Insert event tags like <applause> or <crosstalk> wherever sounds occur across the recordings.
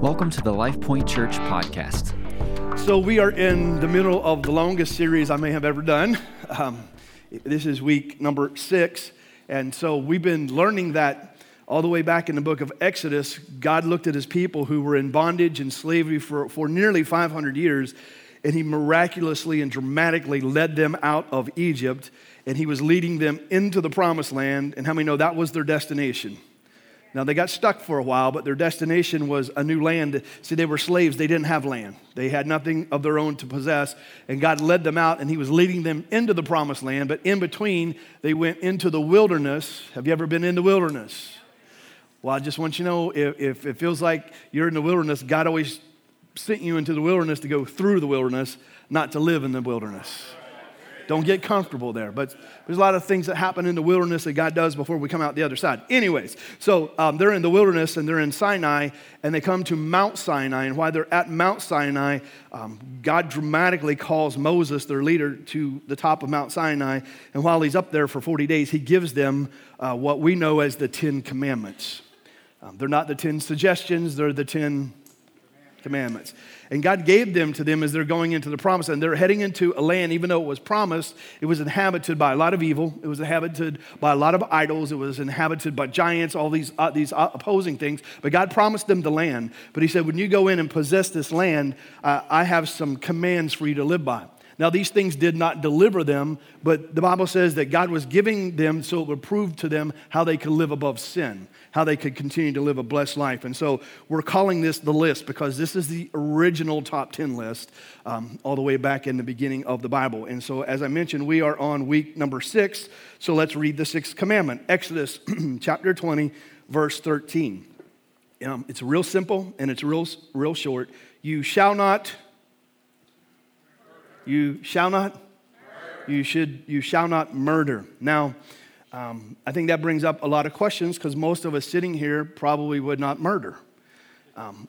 Welcome to the Life Point Church podcast. So, we are in the middle of the longest series I may have ever done. Um, this is week number six. And so, we've been learning that all the way back in the book of Exodus, God looked at his people who were in bondage and slavery for, for nearly 500 years, and he miraculously and dramatically led them out of Egypt, and he was leading them into the promised land. And how many know that was their destination? Now, they got stuck for a while, but their destination was a new land. See, they were slaves, they didn't have land. They had nothing of their own to possess, and God led them out, and He was leading them into the promised land. But in between, they went into the wilderness. Have you ever been in the wilderness? Well, I just want you to know if, if it feels like you're in the wilderness, God always sent you into the wilderness to go through the wilderness, not to live in the wilderness. Don't get comfortable there. But there's a lot of things that happen in the wilderness that God does before we come out the other side. Anyways, so um, they're in the wilderness and they're in Sinai and they come to Mount Sinai. And while they're at Mount Sinai, um, God dramatically calls Moses, their leader, to the top of Mount Sinai. And while he's up there for 40 days, he gives them uh, what we know as the Ten Commandments. Um, they're not the 10 suggestions, they're the 10 commandments. And God gave them to them as they're going into the promise. And they're heading into a land, even though it was promised, it was inhabited by a lot of evil. It was inhabited by a lot of idols. It was inhabited by giants, all these, uh, these uh, opposing things. But God promised them the land. But He said, when you go in and possess this land, uh, I have some commands for you to live by. Now, these things did not deliver them, but the Bible says that God was giving them so it would prove to them how they could live above sin, how they could continue to live a blessed life. And so we're calling this the list because this is the original top 10 list um, all the way back in the beginning of the Bible. And so, as I mentioned, we are on week number six. So let's read the sixth commandment Exodus <clears throat> chapter 20, verse 13. Um, it's real simple and it's real, real short. You shall not you shall not? You should. You shall not murder. Now, um, I think that brings up a lot of questions because most of us sitting here probably would not murder. Um,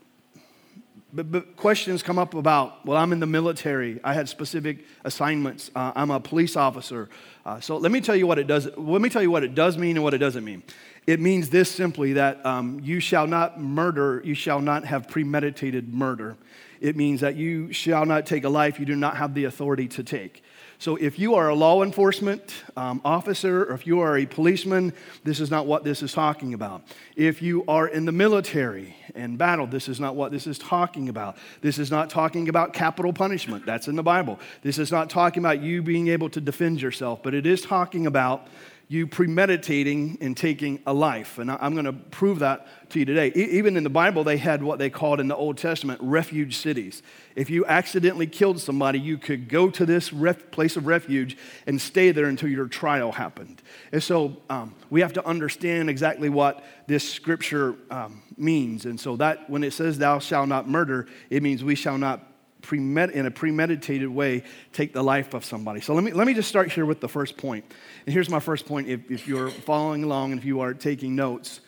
but, but, questions come up about, well, I'm in the military. I had specific assignments. Uh, I'm a police officer. Uh, so let me tell you what it does. Let me tell you what it does mean and what it doesn't mean. It means this simply that um, you shall not murder. You shall not have premeditated murder it means that you shall not take a life you do not have the authority to take. So, if you are a law enforcement um, officer or if you are a policeman, this is not what this is talking about. If you are in the military and battle, this is not what this is talking about. This is not talking about capital punishment. That's in the Bible. This is not talking about you being able to defend yourself, but it is talking about you premeditating and taking a life. And I'm going to prove that to you today. Even in the Bible, they had what they called in the Old Testament refuge cities. If you accidentally killed somebody, you could go to this ref- place of refuge and stay there until your trial happened. And so um, we have to understand exactly what this scripture um, means. And so that when it says, Thou shalt not murder, it means we shall not in a premeditated way take the life of somebody. So let me, let me just start here with the first point. And here's my first point if, if you're following along and if you are taking notes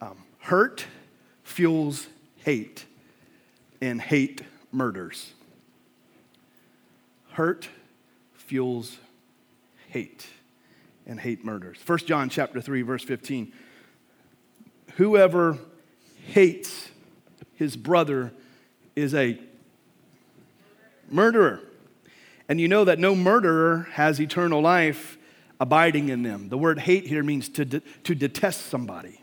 um, hurt fuels hate, and hate murders. Hurt fuels hate, and hate murders. 1 John chapter 3, verse 15. Whoever hates his brother is a murderer. And you know that no murderer has eternal life abiding in them. The word hate here means to, de- to detest somebody.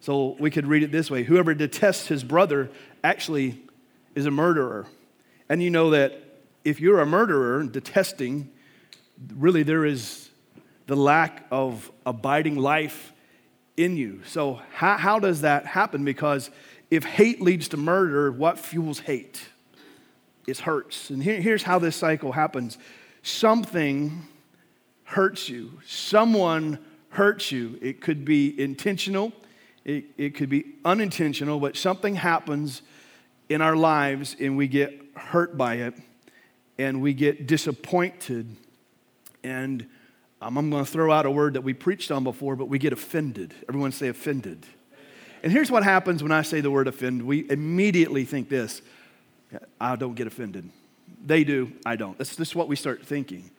So we could read it this way Whoever detests his brother actually is a murderer. And you know that if you're a murderer, detesting, really there is the lack of abiding life in you. So, how, how does that happen? Because if hate leads to murder, what fuels hate? It hurts. And here, here's how this cycle happens something hurts you, someone hurts you. It could be intentional, it, it could be unintentional, but something happens in our lives and we get hurt by it and we get disappointed. And um, I'm going to throw out a word that we preached on before, but we get offended. Everyone say offended. And here's what happens when I say the word offend. We immediately think this I don't get offended. They do, I don't. That's just what we start thinking.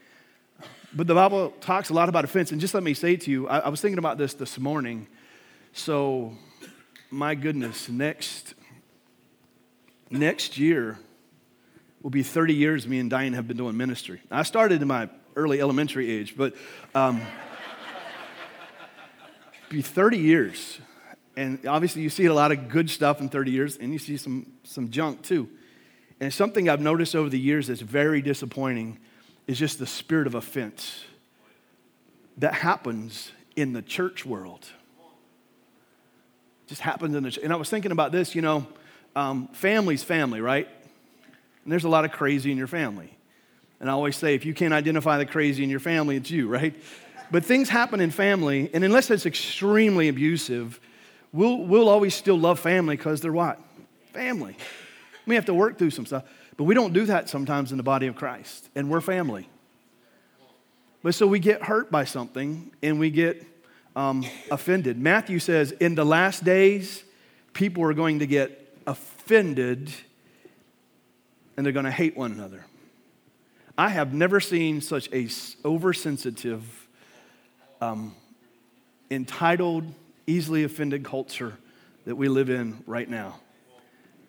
But the Bible talks a lot about offense. And just let me say to you, I, I was thinking about this this morning. So, my goodness, next next year will be 30 years me and Diane have been doing ministry. I started in my early elementary age, but um, be 30 years. And obviously, you see a lot of good stuff in 30 years, and you see some, some junk too. And something I've noticed over the years that's very disappointing is just the spirit of offense that happens in the church world. Just happens in the church. And I was thinking about this, you know, um, family's family, right? And there's a lot of crazy in your family. And I always say, if you can't identify the crazy in your family, it's you, <laughs> right? But things happen in family, and unless it's extremely abusive, we'll, we'll always still love family because they're what? Family. We have to work through some stuff. But we don't do that sometimes in the body of Christ, and we're family. But so we get hurt by something and we get um, offended. Matthew says, in the last days, people are going to get offended and they're going to hate one another. I have never seen such a oversensitive, um, entitled, easily offended culture that we live in right now.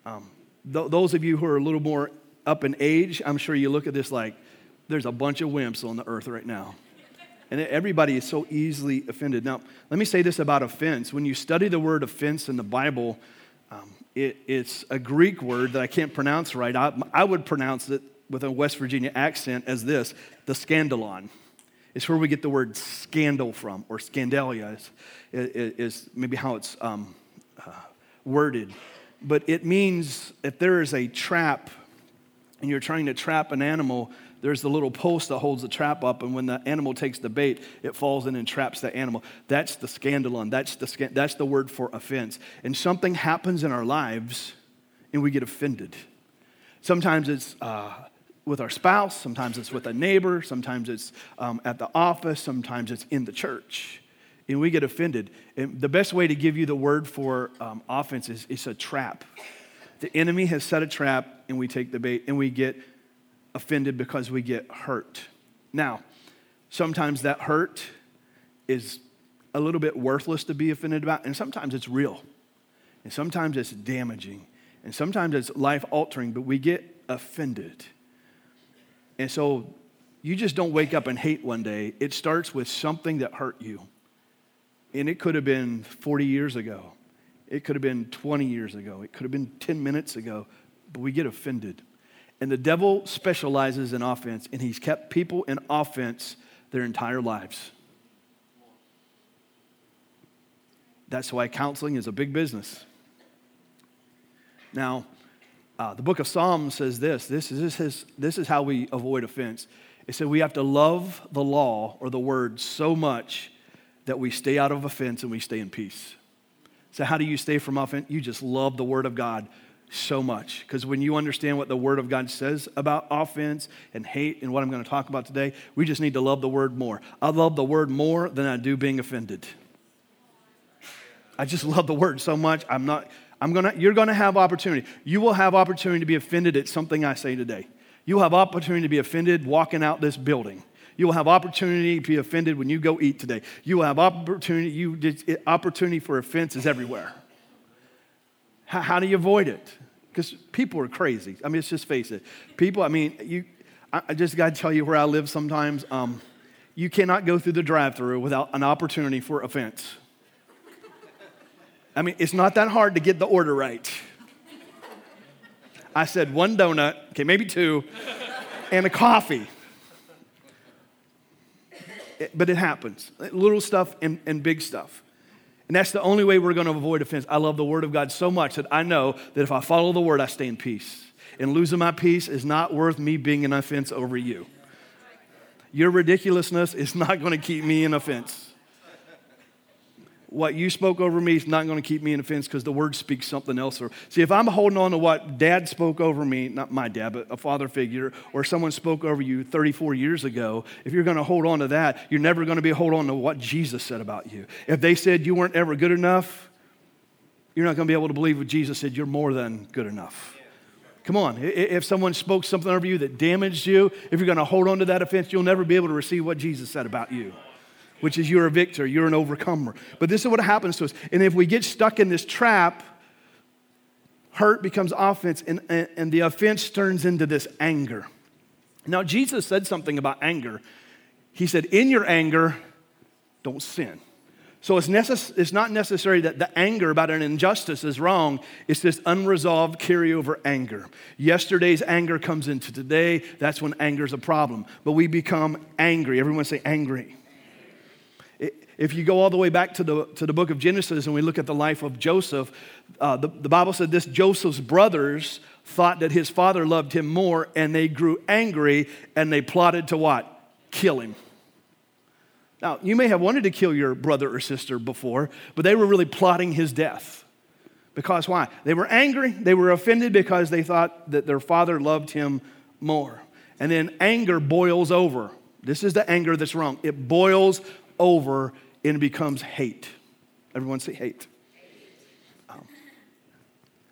Um, th- those of you who are a little more up in age, I'm sure you look at this like there's a bunch of wimps on the earth right now. And everybody is so easily offended. Now, let me say this about offense. When you study the word offense in the Bible, um, it, it's a Greek word that I can't pronounce right. I, I would pronounce it with a West Virginia accent as this the scandalon. It's where we get the word scandal from, or scandalia is, is, maybe how it's um, uh, worded. But it means if there is a trap and you're trying to trap an animal, there's the little post that holds the trap up, and when the animal takes the bait, it falls in and traps the animal. That's the scandalon. That's the, that's the word for offense. And something happens in our lives, and we get offended. Sometimes it's uh, with our spouse, sometimes it's with a neighbor, sometimes it's um, at the office, sometimes it's in the church. And we get offended. And the best way to give you the word for um, offense is it's a trap. The enemy has set a trap, and we take the bait, and we get offended because we get hurt. Now, sometimes that hurt is a little bit worthless to be offended about, and sometimes it's real, and sometimes it's damaging, and sometimes it's life altering, but we get offended. And so you just don't wake up and hate one day. It starts with something that hurt you. And it could have been 40 years ago, it could have been 20 years ago, it could have been 10 minutes ago, but we get offended. And the devil specializes in offense, and he's kept people in offense their entire lives. That's why counseling is a big business. Now, uh, the book of Psalms says this this is, this, is, this is how we avoid offense. It said we have to love the law or the word so much that we stay out of offense and we stay in peace. So, how do you stay from offense? You just love the word of God so much. Because when you understand what the Word of God says about offense and hate and what I'm going to talk about today, we just need to love the Word more. I love the Word more than I do being offended. I just love the Word so much. I'm not, I'm gonna, you're going to have opportunity. You will have opportunity to be offended at something I say today. You will have opportunity to be offended walking out this building. You will have opportunity to be offended when you go eat today. You will have opportunity, you, opportunity for offense is everywhere. How, how do you avoid it? Because people are crazy. I mean, let's just face it. People, I mean, you, I just got to tell you where I live sometimes. Um, you cannot go through the drive through without an opportunity for offense. I mean, it's not that hard to get the order right. I said one donut, okay, maybe two, and a coffee. But it happens. Little stuff and, and big stuff. And that's the only way we're going to avoid offense. I love the Word of God so much that I know that if I follow the Word, I stay in peace. And losing my peace is not worth me being an offense over you. Your ridiculousness is not going to keep me in offense what you spoke over me is not going to keep me in offense because the word speaks something else. Or see, if I'm holding on to what dad spoke over me, not my dad, but a father figure, or someone spoke over you 34 years ago, if you're going to hold on to that, you're never going to be hold on to what Jesus said about you. If they said you weren't ever good enough, you're not going to be able to believe what Jesus said. You're more than good enough. Come on. If someone spoke something over you that damaged you, if you're going to hold on to that offense, you'll never be able to receive what Jesus said about you which is you're a victor, you're an overcomer. But this is what happens to us. And if we get stuck in this trap, hurt becomes offense, and, and, and the offense turns into this anger. Now, Jesus said something about anger. He said, In your anger, don't sin. So it's, necess- it's not necessary that the anger about an injustice is wrong. It's this unresolved carryover anger. Yesterday's anger comes into today. That's when anger is a problem. But we become angry. Everyone say angry. If you go all the way back to the, to the book of Genesis and we look at the life of Joseph, uh, the, the Bible said this Joseph's brothers thought that his father loved him more and they grew angry and they plotted to what? Kill him. Now, you may have wanted to kill your brother or sister before, but they were really plotting his death. Because why? They were angry, they were offended because they thought that their father loved him more. And then anger boils over. This is the anger that's wrong. It boils over and it becomes hate. Everyone say hate. Um,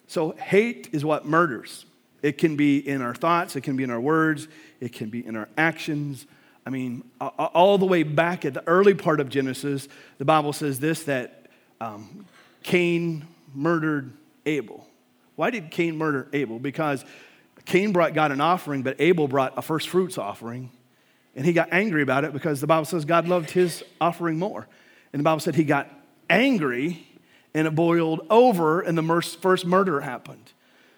so, hate is what murders. It can be in our thoughts, it can be in our words, it can be in our actions, I mean, all the way back at the early part of Genesis, the Bible says this that um, Cain murdered Abel. Why did Cain murder Abel? Because Cain brought God an offering, but Abel brought a first fruits offering. And he got angry about it because the Bible says God loved his offering more. And the Bible said he got angry and it boiled over, and the first murder happened.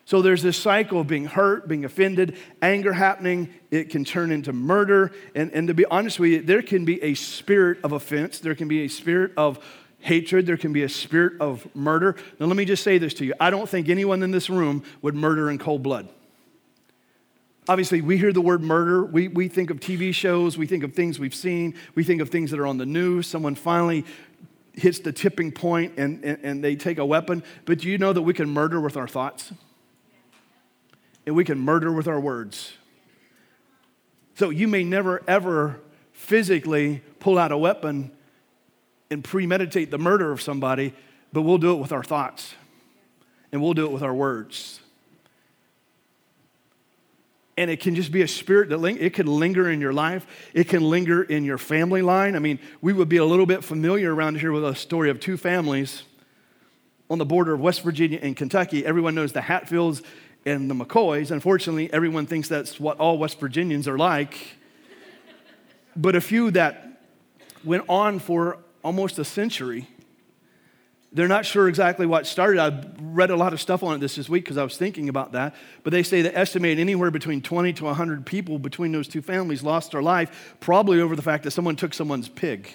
So there's this cycle of being hurt, being offended, anger happening. It can turn into murder. And, and to be honest with you, there can be a spirit of offense, there can be a spirit of hatred, there can be a spirit of murder. Now, let me just say this to you I don't think anyone in this room would murder in cold blood. Obviously, we hear the word murder. We, we think of TV shows, we think of things we've seen, we think of things that are on the news. Someone finally hits the tipping point and, and, and they take a weapon. But do you know that we can murder with our thoughts? and we can murder with our words. So you may never, ever physically pull out a weapon and premeditate the murder of somebody, but we'll do it with our thoughts and we'll do it with our words. And it can just be a spirit that ling- it can linger in your life. It can linger in your family line. I mean, we would be a little bit familiar around here with a story of two families on the border of West Virginia and Kentucky. Everyone knows the Hatfields and the McCoys. Unfortunately, everyone thinks that's what all West Virginians are like. but a few that went on for almost a century. They're not sure exactly what started. I read a lot of stuff on it this, this week because I was thinking about that. But they say they estimate anywhere between 20 to 100 people between those two families lost their life, probably over the fact that someone took someone's pig.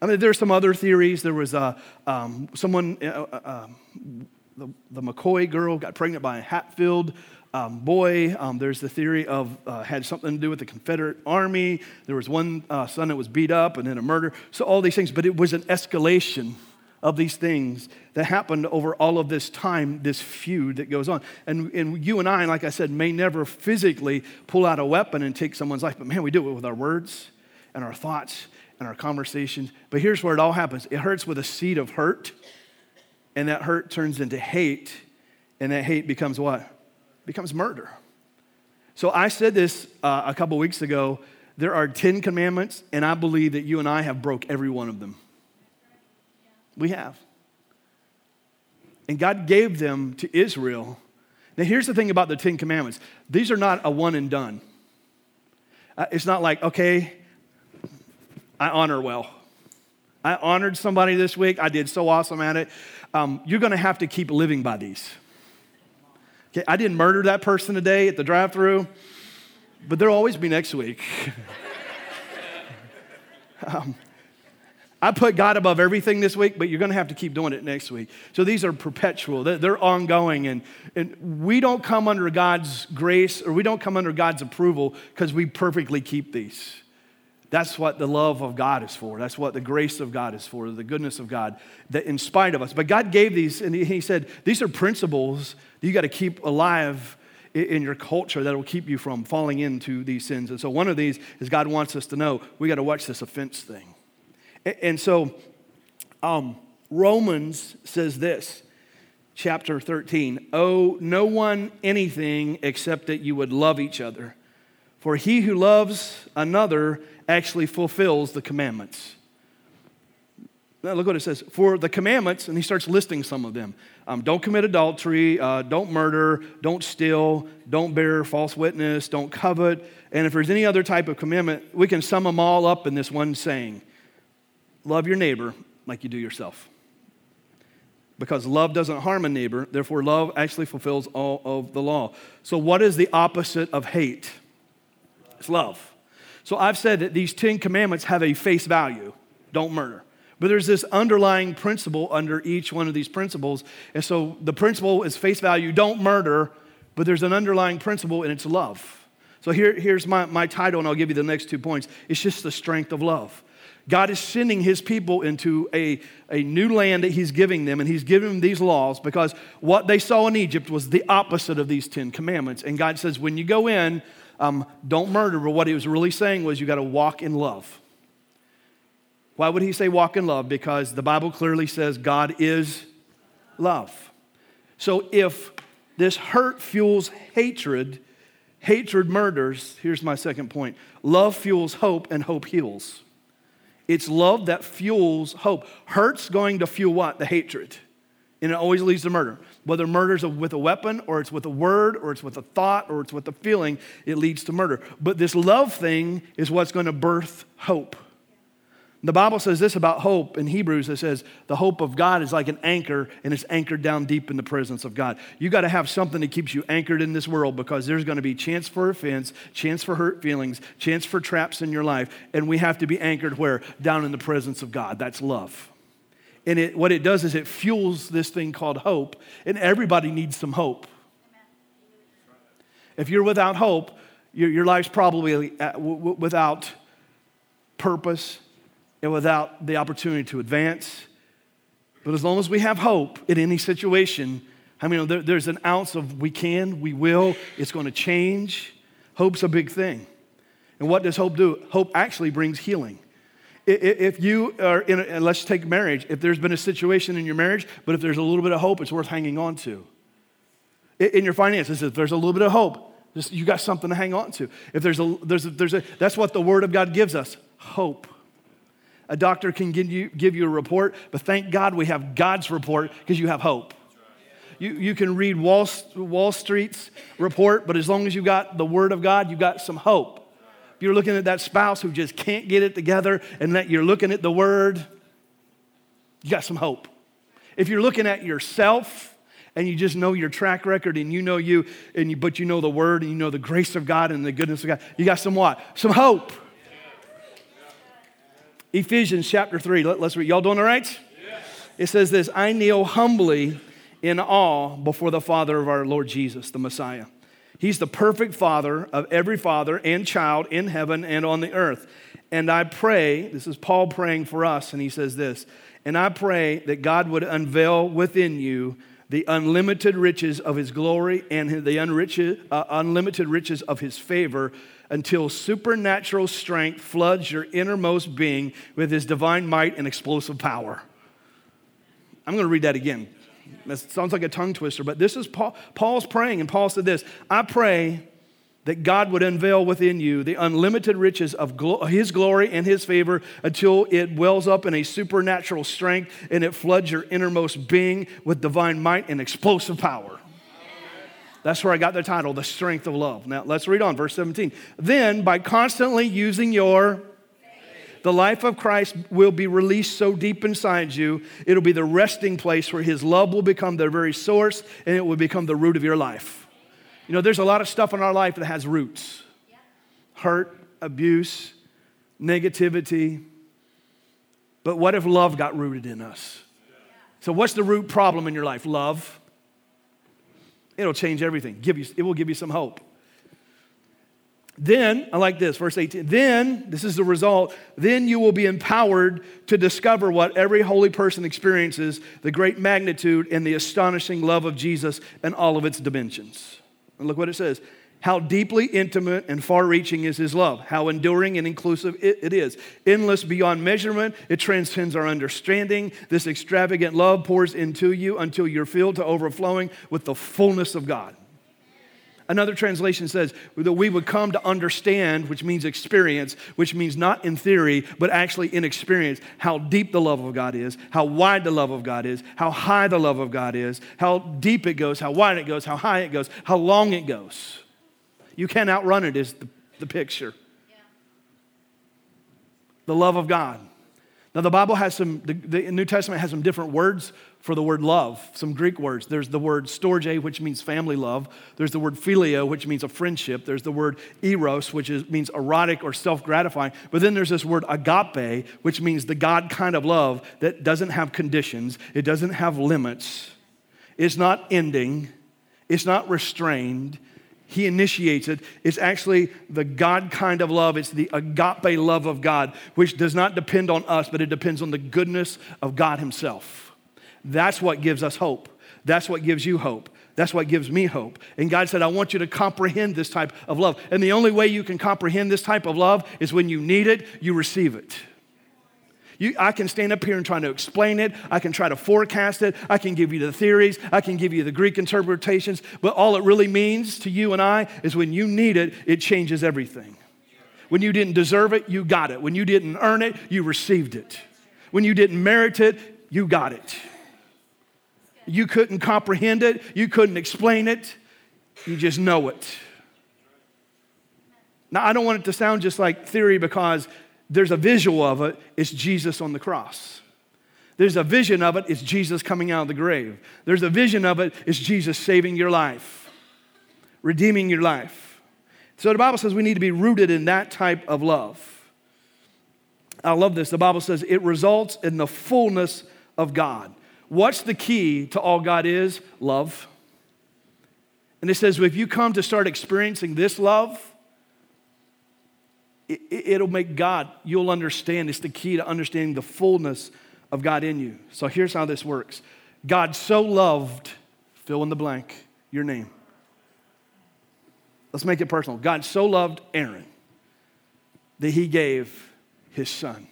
I mean, there's some other theories. There was uh, um, someone, uh, uh, um, the, the McCoy girl got pregnant by a Hatfield um, boy. Um, there's the theory of uh, had something to do with the Confederate Army. There was one uh, son that was beat up and then a murder. So all these things, but it was an escalation of these things that happened over all of this time, this feud that goes on. And, and you and I, like I said, may never physically pull out a weapon and take someone's life, but man, we do it with our words and our thoughts and our conversations. But here's where it all happens it hurts with a seed of hurt and that hurt turns into hate, and that hate becomes what? Becomes murder. So I said this uh, a couple weeks ago. There are 10 commandments, and I believe that you and I have broke every one of them. We have. And God gave them to Israel. Now, here's the thing about the Ten Commandments these are not a one and done. Uh, it's not like, okay, I honor well. I honored somebody this week. I did so awesome at it um, you're going to have to keep living by these. Okay, I didn't murder that person today at the drive through, but there'll always be next week. <laughs> um, I put God above everything this week, but you're going to have to keep doing it next week. So these are perpetual, they're, ongoing. And, and we don't come under God's grace or we don't come under God's approval because we perfectly keep these. That's what the love of God is for. That's what the grace of God is for, the goodness of God, that in spite of us. But God gave these, and He said, these are principles that you got to keep alive in your culture that will keep you from falling into these sins. And so one of these is God wants us to know we got to watch this offense thing. And so um, Romans says this, chapter 13 Owe no one anything except that you would love each other. For he who loves another actually fulfills the commandments. Now look what it says. For the commandments, and he starts listing some of them. Um, don't commit adultery, uh, don't murder, don't steal, don't bear false witness, don't covet. And if there's any other type of commandment, we can sum them all up in this one saying love your neighbor like you do yourself. Because love doesn't harm a neighbor, therefore, love actually fulfills all of the law. So, what is the opposite of hate? It's love. So, I've said that these 10 commandments have a face value don't murder. But there's this underlying principle under each one of these principles. And so the principle is face value don't murder, but there's an underlying principle and it's love. So here, here's my, my title, and I'll give you the next two points. It's just the strength of love. God is sending his people into a, a new land that he's giving them, and he's giving them these laws because what they saw in Egypt was the opposite of these 10 commandments. And God says, when you go in, um, don't murder. But what he was really saying was, you got to walk in love. Why would he say walk in love? Because the Bible clearly says God is love. So if this hurt fuels hatred, hatred murders, here's my second point love fuels hope, and hope heals. It's love that fuels hope. Hurt's going to fuel what? The hatred. And it always leads to murder. Whether murder's with a weapon, or it's with a word, or it's with a thought, or it's with a feeling, it leads to murder. But this love thing is what's going to birth hope. The Bible says this about hope in Hebrews. It says the hope of God is like an anchor and it's anchored down deep in the presence of God. You got to have something that keeps you anchored in this world because there's going to be chance for offense, chance for hurt feelings, chance for traps in your life. And we have to be anchored where? Down in the presence of God. That's love. And it, what it does is it fuels this thing called hope. And everybody needs some hope. If you're without hope, your, your life's probably uh, without purpose and without the opportunity to advance. But as long as we have hope in any situation, I mean, there, there's an ounce of we can, we will, it's going to change. Hope's a big thing. And what does hope do? Hope actually brings healing. If you are in, a, let's take marriage, if there's been a situation in your marriage, but if there's a little bit of hope, it's worth hanging on to. In your finances, if there's a little bit of hope, just, you got something to hang on to. If there's a, there's a, there's a, that's what the Word of God gives us hope. A doctor can give you, give you a report, but thank God we have God's report because you have hope. You, you can read Wall, Wall Street's report, but as long as you got the Word of God, you got some hope. If you're looking at that spouse who just can't get it together and that you're looking at the Word, you got some hope. If you're looking at yourself and you just know your track record and you know you, and you, but you know the Word and you know the grace of God and the goodness of God, you got some what? Some hope. Ephesians chapter 3. Let, us read. Y'all doing all right? Yes. It says this I kneel humbly in awe before the Father of our Lord Jesus, the Messiah. He's the perfect Father of every father and child in heaven and on the earth. And I pray, this is Paul praying for us, and he says this, and I pray that God would unveil within you the unlimited riches of his glory and the uh, unlimited riches of his favor until supernatural strength floods your innermost being with his divine might and explosive power. I'm going to read that again. That sounds like a tongue twister, but this is Paul, Paul's praying, and Paul said this I pray that God would unveil within you the unlimited riches of glo- His glory and His favor until it wells up in a supernatural strength and it floods your innermost being with divine might and explosive power. That's where I got the title, The Strength of Love. Now let's read on, verse 17. Then, by constantly using your the life of Christ will be released so deep inside you, it'll be the resting place where His love will become the very source and it will become the root of your life. You know, there's a lot of stuff in our life that has roots hurt, abuse, negativity. But what if love got rooted in us? So, what's the root problem in your life? Love. It'll change everything. Give you, it will give you some hope. Then, I like this, verse 18. Then, this is the result, then you will be empowered to discover what every holy person experiences the great magnitude and the astonishing love of Jesus and all of its dimensions. And look what it says how deeply intimate and far reaching is His love, how enduring and inclusive it, it is. Endless beyond measurement, it transcends our understanding. This extravagant love pours into you until you're filled to overflowing with the fullness of God. Another translation says that we would come to understand, which means experience, which means not in theory, but actually in experience, how deep the love of God is, how wide the love of God is, how high the love of God is, how deep it goes, how wide it goes, how high it goes, how long it goes. You can't outrun it, is the, the picture. Yeah. The love of God. Now, the Bible has some, the, the, New Testament has some different words for the word love, some Greek words. There's the word storge, which means family love. There's the word philia, which means a friendship. There's the word eros, which is, means erotic or self gratifying. But then there's this word agape, which means the God kind of love that doesn't have conditions, it doesn't have limits, it's not ending, it's not restrained, he initiates it. It's actually the God kind of love. It's the agape love of God, which does not depend on us, but it depends on the goodness of God Himself. That's what gives us hope. That's what gives you hope. That's what gives me hope. And God said, I want you to comprehend this type of love. And the only way you can comprehend this type of love is when you need it, you receive it. You, I can stand up here and try to explain it. I can try to forecast it. I can give you the theories. I can give you the Greek interpretations. But all it really means to you and I is when you need it, it changes everything. When you didn't deserve it, you got it. When you didn't earn it, you received it. When you didn't merit it, you got it. You couldn't comprehend it, you couldn't explain it, you just know it. Now, I don't want it to sound just like theory because there's a visual of it, it's Jesus on the cross. There's a vision of it, it's Jesus coming out of the grave. There's a vision of it, it's Jesus saving your life, redeeming your life. So the Bible says we need to be rooted in that type of love. I love this. The Bible says it results in the fullness of God. What's the key to all God is? Love. And it says if you come to start experiencing this love, it, will make God, you'll understand. It's the key to understanding the fullness of God in you. So here's how this works God so loved, fill in the blank, your name. Let's make it personal. God so loved Aaron that he gave his son.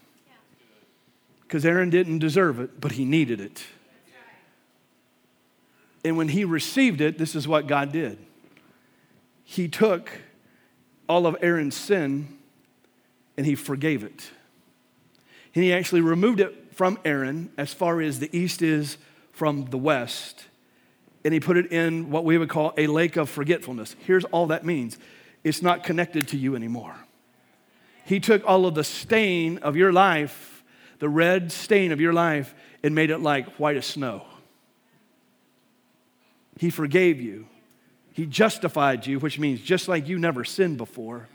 Because Aaron didn't deserve it, but he needed it. And when he received it, this is what God did. He took all of Aaron's sin and he forgave it. And he actually removed it from Aaron as far as the east is from the west. And he put it in what we would call a lake of forgetfulness. Here's all that means it's not connected to you anymore. He took all of the stain of your life, the red stain of your life, and made it like white as snow. He forgave you. He justified you, which means just like you never sinned before.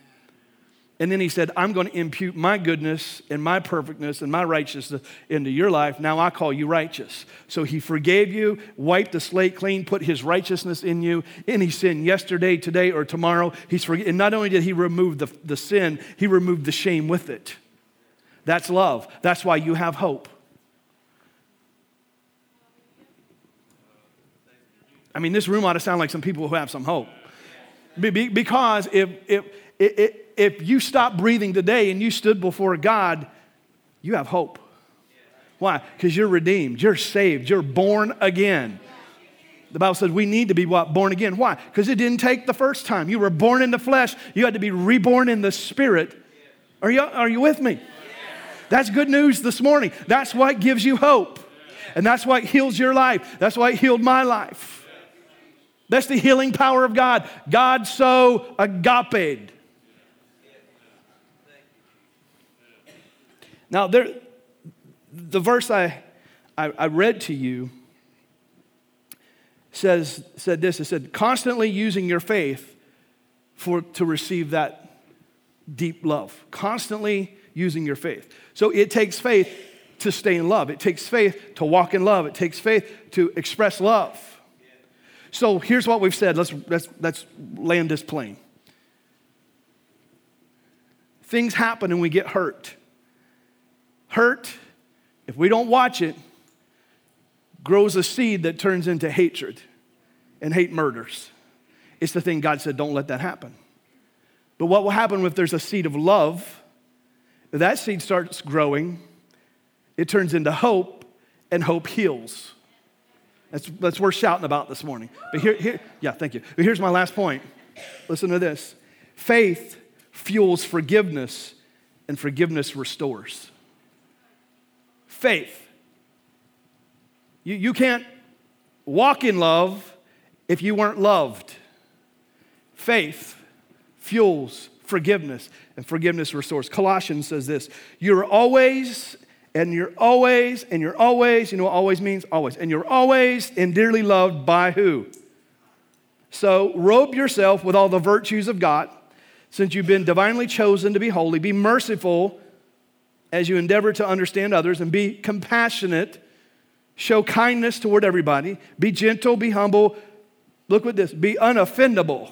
And then he said, I'm going to impute my goodness and my perfectness and my righteousness into your life. Now I call you righteous. So he forgave you, wiped the slate clean, put his righteousness in you. Any sin yesterday, today, or tomorrow, he's forgiven. And not only did he remove the, the sin, he removed the shame with it. That's love. That's why you have hope. I mean, this room ought to sound like some people who have some hope. Because if, if, if, if you stop breathing today and you stood before God, you have hope. Why? Because you're redeemed, you're saved, you're born again. The Bible says we need to be what? Born again. Why? Because it didn't take the first time. You were born in the flesh, you had to be reborn in the spirit. Are you, are you with me? That's good news this morning. That's what gives you hope. And that's what heals your life. That's why it healed my life. That's the healing power of God. God so agape. Now, there, the verse I, I, I read to you says, said this it said, constantly using your faith for, to receive that deep love. Constantly using your faith. So it takes faith to stay in love, it takes faith to walk in love, it takes faith to express love. So here's what we've said. Let's, let's, let's land this plane. Things happen and we get hurt. Hurt, if we don't watch it, grows a seed that turns into hatred and hate murders. It's the thing God said, don't let that happen. But what will happen if there's a seed of love? That seed starts growing, it turns into hope, and hope heals. That's, that's worth shouting about this morning. But here, here yeah, thank you. But here's my last point. Listen to this faith fuels forgiveness, and forgiveness restores. Faith. You, you can't walk in love if you weren't loved. Faith fuels forgiveness, and forgiveness restores. Colossians says this You're always, and you're always, and you're always, you know what always means? Always. And you're always and dearly loved by who? So robe yourself with all the virtues of God, since you've been divinely chosen to be holy. Be merciful as you endeavor to understand others, and be compassionate. Show kindness toward everybody. Be gentle, be humble. Look at this be unoffendable.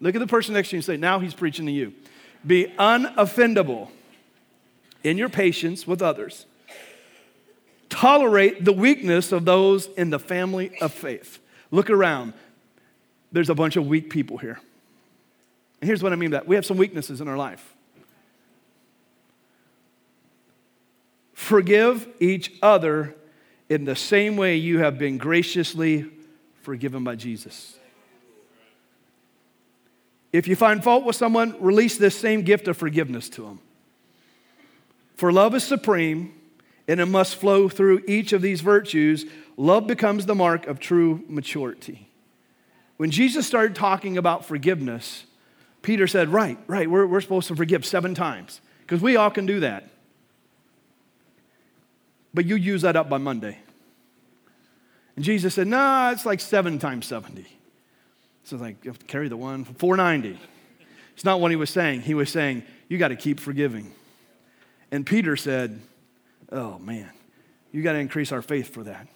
Look at the person next to you and say, Now he's preaching to you. Be unoffendable in your patience with others. Tolerate the weakness of those in the family of faith. Look around. There's a bunch of weak people here. And here's what I mean by that we have some weaknesses in our life. Forgive each other in the same way you have been graciously forgiven by Jesus. If you find fault with someone, release this same gift of forgiveness to them. For love is supreme, and it must flow through each of these virtues. Love becomes the mark of true maturity. When Jesus started talking about forgiveness, Peter said, Right, right, we're, we're supposed to forgive seven times, because we all can do that. But you use that up by Monday. And Jesus said, Nah, it's like seven times 70. So it's like, you have to carry the one, 490. It's not what he was saying. He was saying, you got to keep forgiving. And Peter said, oh man, you got to increase our faith for that.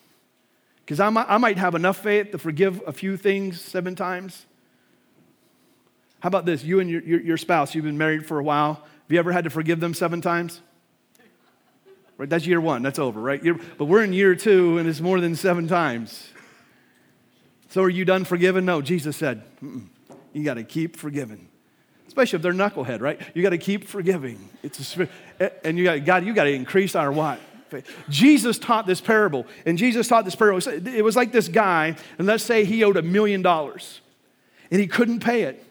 Because I might, I might have enough faith to forgive a few things seven times. How about this? You and your, your, your spouse, you've been married for a while. Have you ever had to forgive them seven times? Right, that's year one, that's over, right? You're, but we're in year two, and it's more than seven times. So are you done forgiven? No, Jesus said, you got to keep forgiving. Especially if they're knucklehead, right? You got to keep forgiving. It's a, spirit. Eh, and you got God, you got to increase our what? Jesus taught this parable, and Jesus taught this parable. It was like this guy, and let's say he owed a million dollars, and he couldn't pay it.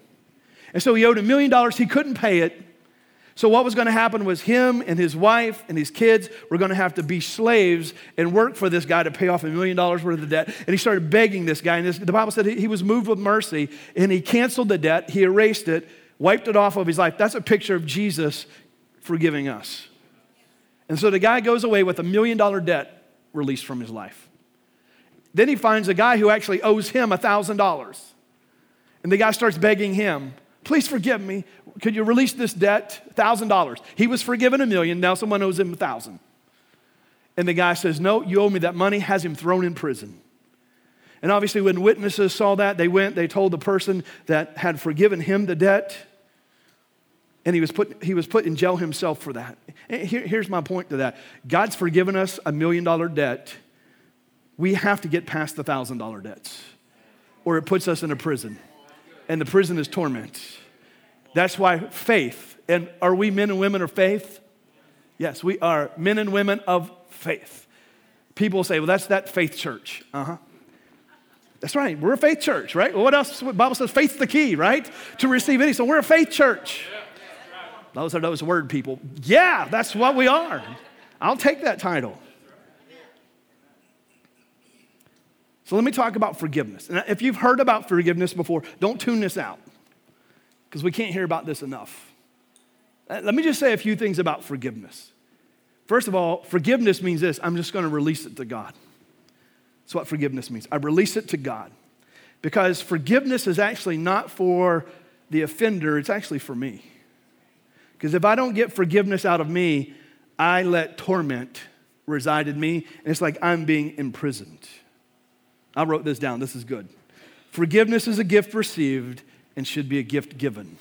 And so he owed a million dollars, he couldn't pay it, so, what was going to happen was him and his wife and his kids were going to have to be slaves and work for this guy to pay off a million dollars worth of debt. And he started begging this guy. And this, the Bible said he was moved with mercy and he canceled the debt, he erased it, wiped it off of his life. That's a picture of Jesus forgiving us. And so the guy goes away with a million dollar debt released from his life. Then he finds a guy who actually owes him a thousand dollars. And the guy starts begging him, Please forgive me. Could you release this debt? $1,000. He was forgiven a million. Now someone owes him a 1000 And the guy says, No, you owe me that money, has him thrown in prison. And obviously, when witnesses saw that, they went, they told the person that had forgiven him the debt, and he was put, he was put in jail himself for that. Here, here's my point to that God's forgiven us a million dollar debt. We have to get past the thousand dollar debts, or it puts us in a prison and the prison is torment. That's why faith, and are we men and women of faith? Yes, we are men and women of faith. People say, well, that's that faith church. Uh huh. That's right. We're a faith church, right? Well, what else? The Bible says faith's the key, right? To receive any. So we're a faith church. Those are those word people. Yeah, that's what we are. I'll take that title. So let me talk about forgiveness. And if you've heard about forgiveness before, don't tune this out because we can't hear about this enough. Uh, let me just say a few things about forgiveness. First of all, forgiveness means this I'm just going to release it to God. That's what forgiveness means. I release it to God because forgiveness is actually not for the offender, it's actually for me. Because if I don't get forgiveness out of me, I let torment reside in me, and it's like I'm being imprisoned. I wrote this down. This is good. Forgiveness is a gift received and should be a gift given.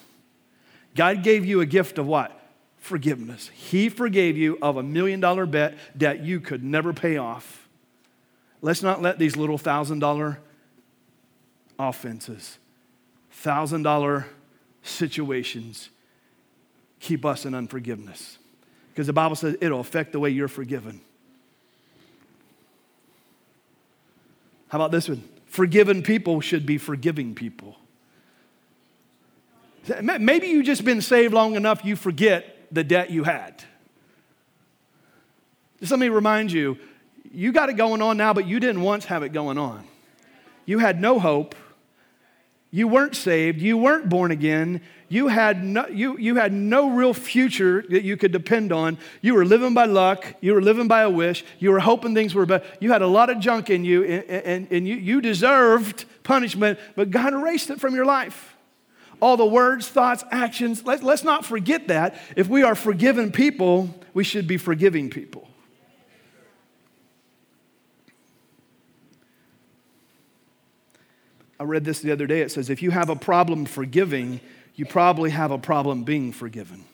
God gave you a gift of what? Forgiveness. He forgave you of a million dollar bet that you could never pay off. Let's not let these little thousand dollar offenses, thousand dollar situations keep us in unforgiveness. Because the Bible says it'll affect the way you're forgiven. How about this one? Forgiven people should be forgiving people. Maybe you've just been saved long enough you forget the debt you had. Just let me remind you you got it going on now, but you didn't once have it going on. You had no hope. You weren't saved. You weren't born again. You had, no, you, you had no real future that you could depend on. You were living by luck. You were living by a wish. You were hoping things were better. You had a lot of junk in you, and, and, and you, you deserved punishment, but God erased it from your life all the words, thoughts, actions. Let, us not forget that. If we are forgiven people, we should be forgiving people. I read this the other day. It says, if you have a problem forgiving, you probably have a problem being forgiven.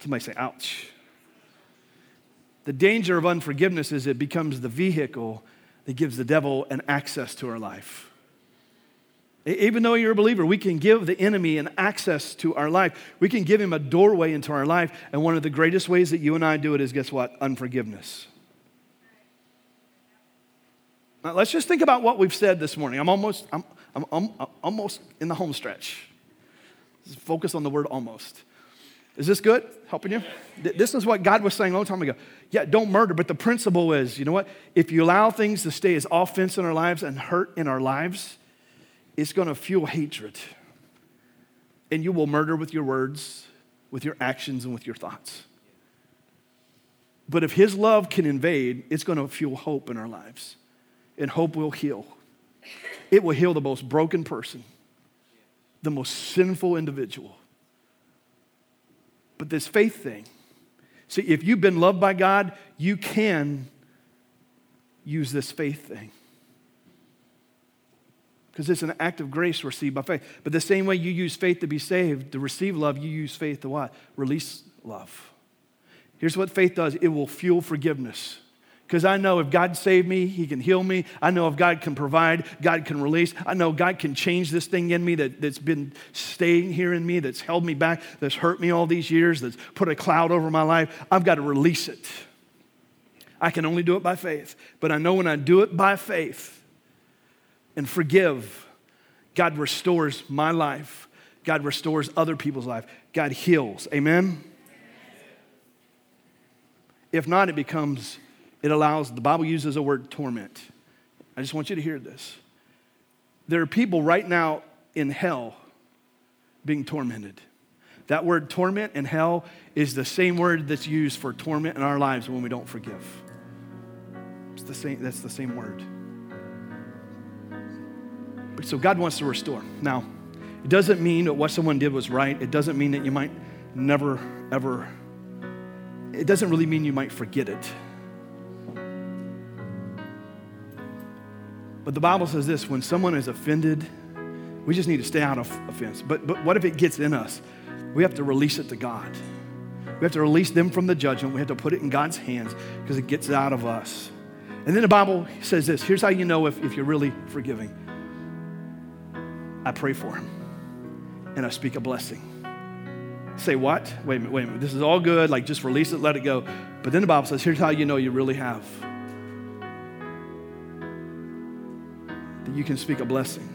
Somebody say, ouch. The danger of unforgiveness is it becomes the vehicle that gives the devil an access to our life. Even though you're a believer, we can give the enemy an access to our life. We can give him a doorway into our life. And one of the greatest ways that you and I do it is guess what? Unforgiveness. Now, let's just think about what we've said this morning. I'm almost, I'm, I'm, I'm, I'm almost in the home stretch. Just focus on the word almost. Is this good? Helping you? This is what God was saying a long time ago. Yeah, don't murder, but the principle is you know what? If you allow things to stay as offense in our lives and hurt in our lives, it's going to fuel hatred. And you will murder with your words, with your actions, and with your thoughts. But if His love can invade, it's going to fuel hope in our lives and hope will heal. It will heal the most broken person, the most sinful individual. But this faith thing, see, if you've been loved by God, you can use this faith thing. Because it's an act of grace received by faith. But the same way you use faith to be saved, to receive love, you use faith to what? Release love. Here's what faith does it will fuel forgiveness. Because I know if God saved me, He can heal me. I know if God can provide, God can release. I know God can change this thing in me that, that's been staying here in me, that's held me back, that's hurt me all these years, that's put a cloud over my life. I've got to release it. I can only do it by faith. But I know when I do it by faith and forgive, God restores my life. God restores other people's life. God heals. Amen? If not, it becomes it allows, the Bible uses a word torment. I just want you to hear this. There are people right now in hell being tormented. That word torment in hell is the same word that's used for torment in our lives when we don't forgive. It's the same, that's the same word. So God wants to restore. Now, it doesn't mean that what someone did was right. It doesn't mean that you might never, ever, it doesn't really mean you might forget it. But the Bible says this when someone is offended, we just need to stay out of offense. But, but what if it gets in us? We have to release it to God. We have to release them from the judgment. We have to put it in God's hands because it gets out of us. And then the Bible says this here's how you know if, if you're really forgiving. I pray for him and I speak a blessing. Say what? Wait a minute, wait a minute. This is all good. Like just release it, let it go. But then the Bible says, here's how you know you really have. that you can speak a blessing.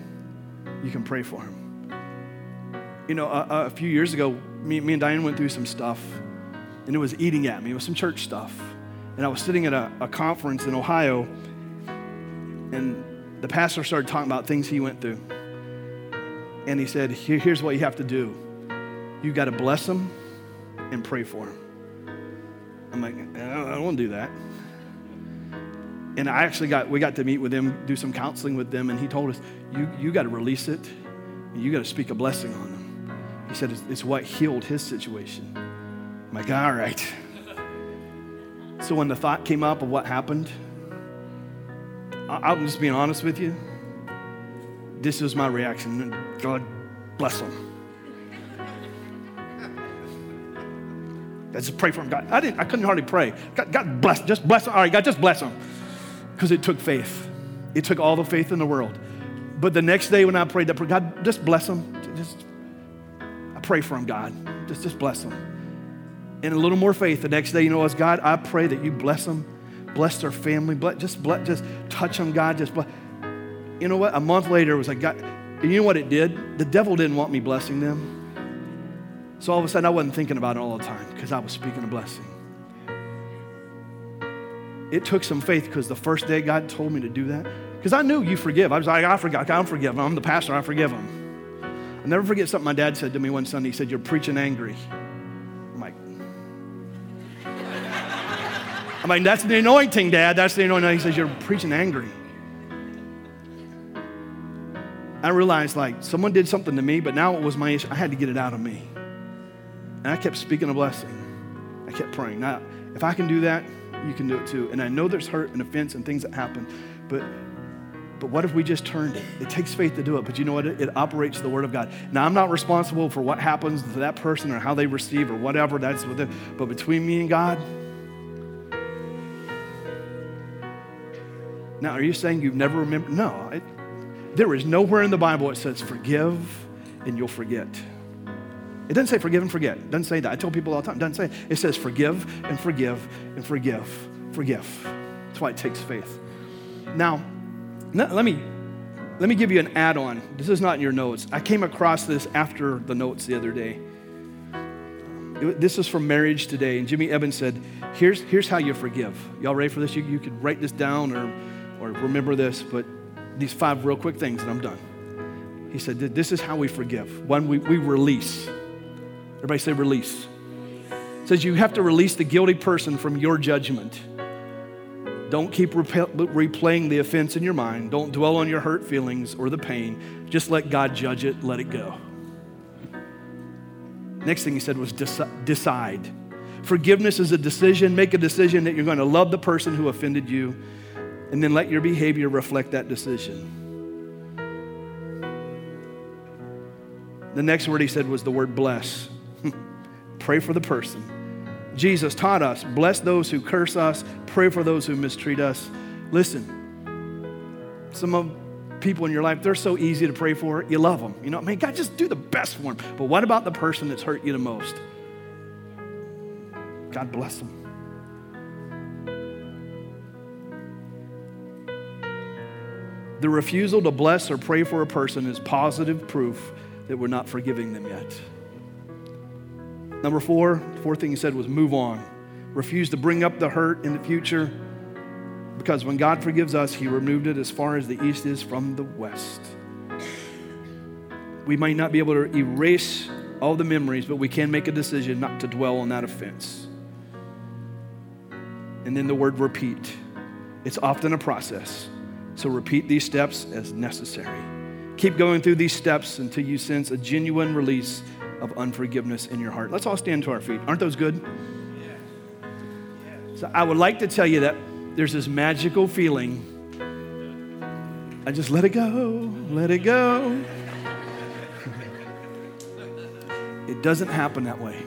You can pray for him. You know, a, a few years ago, me, me and Diane went through some stuff, and it was eating at me. It was some church stuff. And I was sitting at a, a conference in Ohio, and the pastor started talking about things he went through. And he said, Here, Here's what you have to do you got to bless him and pray for him. I'm like, I don't want to do that and I actually got, we got to meet with him, do some counseling with them, and he told us, you, you got to release it, you got to speak a blessing on them. He said, it's, it's what healed his situation. I'm like, all right. So when the thought came up of what happened, I'm just being honest with you. This was my reaction. God bless them. I just pray for him. God, I didn't. I couldn't hardly pray. God, God bless. Just bless. Them. All right, God, just bless them. Because it took faith. It took all the faith in the world. But the next day when I prayed that prayer, God, just bless them. Just, I pray for him, God. Just, just bless them. And a little more faith the next day, you know what, God, I pray that you bless them, bless their family, bless, just, bless, just touch them, God. Just bless. You know what? A month later, it was like, God, you know what it did? The devil didn't want me blessing them. So all of a sudden, I wasn't thinking about it all the time because I was speaking a blessing. It took some faith because the first day God told me to do that, because I knew you forgive. I was like, I forgive. I'm forgiven. I'm the pastor. I forgive them. I'll never forget something my dad said to me one Sunday. He said, You're preaching angry. I'm like, <laughs> I'm like, that's the anointing, Dad. That's the anointing. He says, You're preaching angry. I realized like someone did something to me, but now it was my issue. I had to get it out of me. And I kept speaking a blessing. I kept praying. Now, if I can do that, you can do it too. And I know there's hurt and offense and things that happen, but but what if we just turned it? It takes faith to do it, but you know what? It, it, operates the Word of God. Now, I'm not responsible for what happens to that person or how they receive or whatever. That's what. But between me and God. Now, are you saying you've never remembered? No. It, there is nowhere in the Bible it says forgive and you'll forget. It doesn't say forgive and forget. It doesn't say that. I tell people all the time. It doesn't say. It says forgive and forgive and forgive. Forgive. That's why it takes faith. Now, let me let me give you an add-on. This is not in your notes. I came across this after the notes the other day. This is from Marriage Today, and Jimmy Evans said, "Here's here's how you forgive." Y'all ready for this? You, you could write this down or or remember this, but these five real quick things, and I'm done. He said, "This is how we forgive. One, we, we release." Everybody say release. It says you have to release the guilty person from your judgment. Don't keep replaying the offense in your mind. Don't dwell on your hurt feelings or the pain. Just let God judge it, let it go. Next thing he said was decide. Forgiveness is a decision. Make a decision that you're going to love the person who offended you, and then let your behavior reflect that decision. The next word he said was the word bless. <laughs> Pray for the person. Jesus taught us bless those who curse us, pray for those who mistreat us. Listen, some of people in your life, they're so easy to pray for. You love them. You know, I mean, God, just do the best for them. But what about the person that's hurt you the most? God bless them. The refusal to bless or pray for a person is positive proof that we're not forgiving them yet. Number four, fourth thing he said was move on. Refuse to bring up the hurt in the future because when God forgives us, he removed it as far as the east is from the west. We might not be able to erase all the memories, but we can make a decision not to dwell on that offense. And then the word repeat. It's often a process. So repeat these steps as necessary. Keep going through these steps until you sense a genuine release of unforgiveness in your heart. Let's all stand to our feet. Aren't those good? So I would like to tell you that there's this magical feeling. I just let it go, let it go. <laughs> it doesn't happen that way.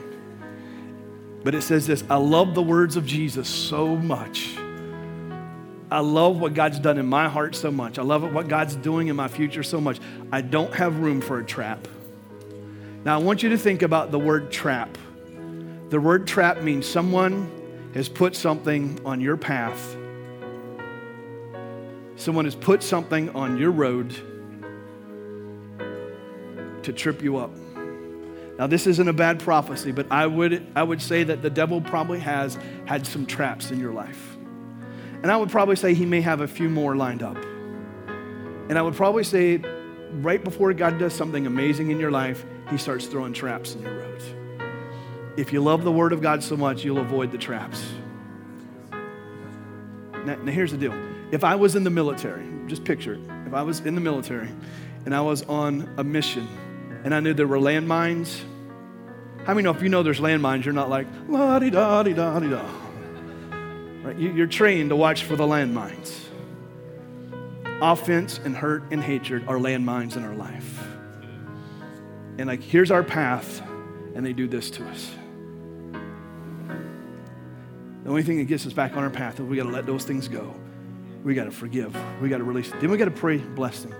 But it says this I love the words of Jesus so much. I love what God's done in my heart so much. I love what God's doing in my future so much. I don't have room for a trap. Now, I want you to think about the word trap. The word trap means someone has put something on your path, someone has put something on your road to trip you up. Now, this isn't a bad prophecy, but I would, I would say that the devil probably has had some traps in your life. And I would probably say he may have a few more lined up. And I would probably say right before God does something amazing in your life, he starts throwing traps in your road. If you love the Word of God so much, you'll avoid the traps. Now, now, here's the deal. If I was in the military, just picture it. If I was in the military and I was on a mission and I knew there were landmines, how many know if you know there's landmines, you're not like, la di da di da di da. Right? You're trained to watch for the landmines. Offense and hurt and hatred are landmines in our life and like, here's our path, and they do this to us. The only thing that gets us back on our path is we got to let those things go. We got to forgive. We got to release. Then we got to pray blessing.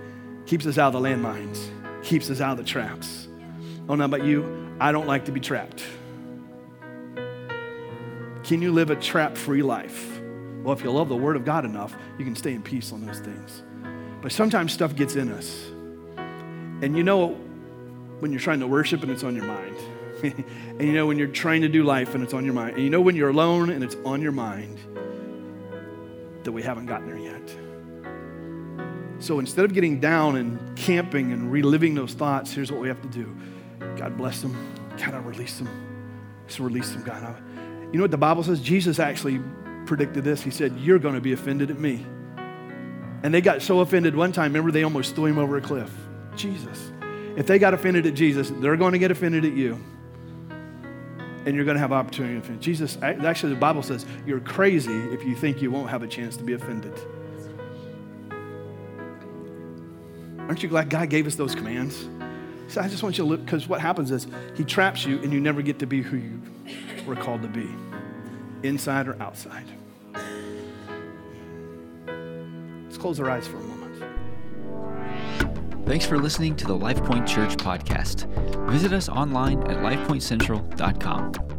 Keeps us out of the landmines. Keeps us out of the traps. Oh, not about you. I don't like to be trapped. Can you live a trap free life? Well, if you love the Word of God enough, you can stay in peace on those things. But sometimes stuff gets in us. And you know when you're trying to worship and it's on your mind. <laughs> and you know when you're trying to do life and it's on your mind. And you know when you're alone and it's on your mind that we haven't gotten there yet. So instead of getting down and camping and reliving those thoughts, here's what we have to do God bless them. God, I release them. Just release them, God. You know what the Bible says? Jesus actually predicted this. He said, You're going to be offended at me. And they got so offended one time, remember, they almost threw him over a cliff. Jesus. If they got offended at Jesus, they're going to get offended at you. And you're going to have opportunity to offend. Jesus, actually, the Bible says you're crazy if you think you won't have a chance to be offended. Aren't you glad God gave us those commands? So I just want you to look, because what happens is He traps you and you never get to be who you were called to be, inside or outside. Let's close our eyes for a moment. Thanks for listening to the LifePoint Church podcast. Visit us online at lifepointcentral.com.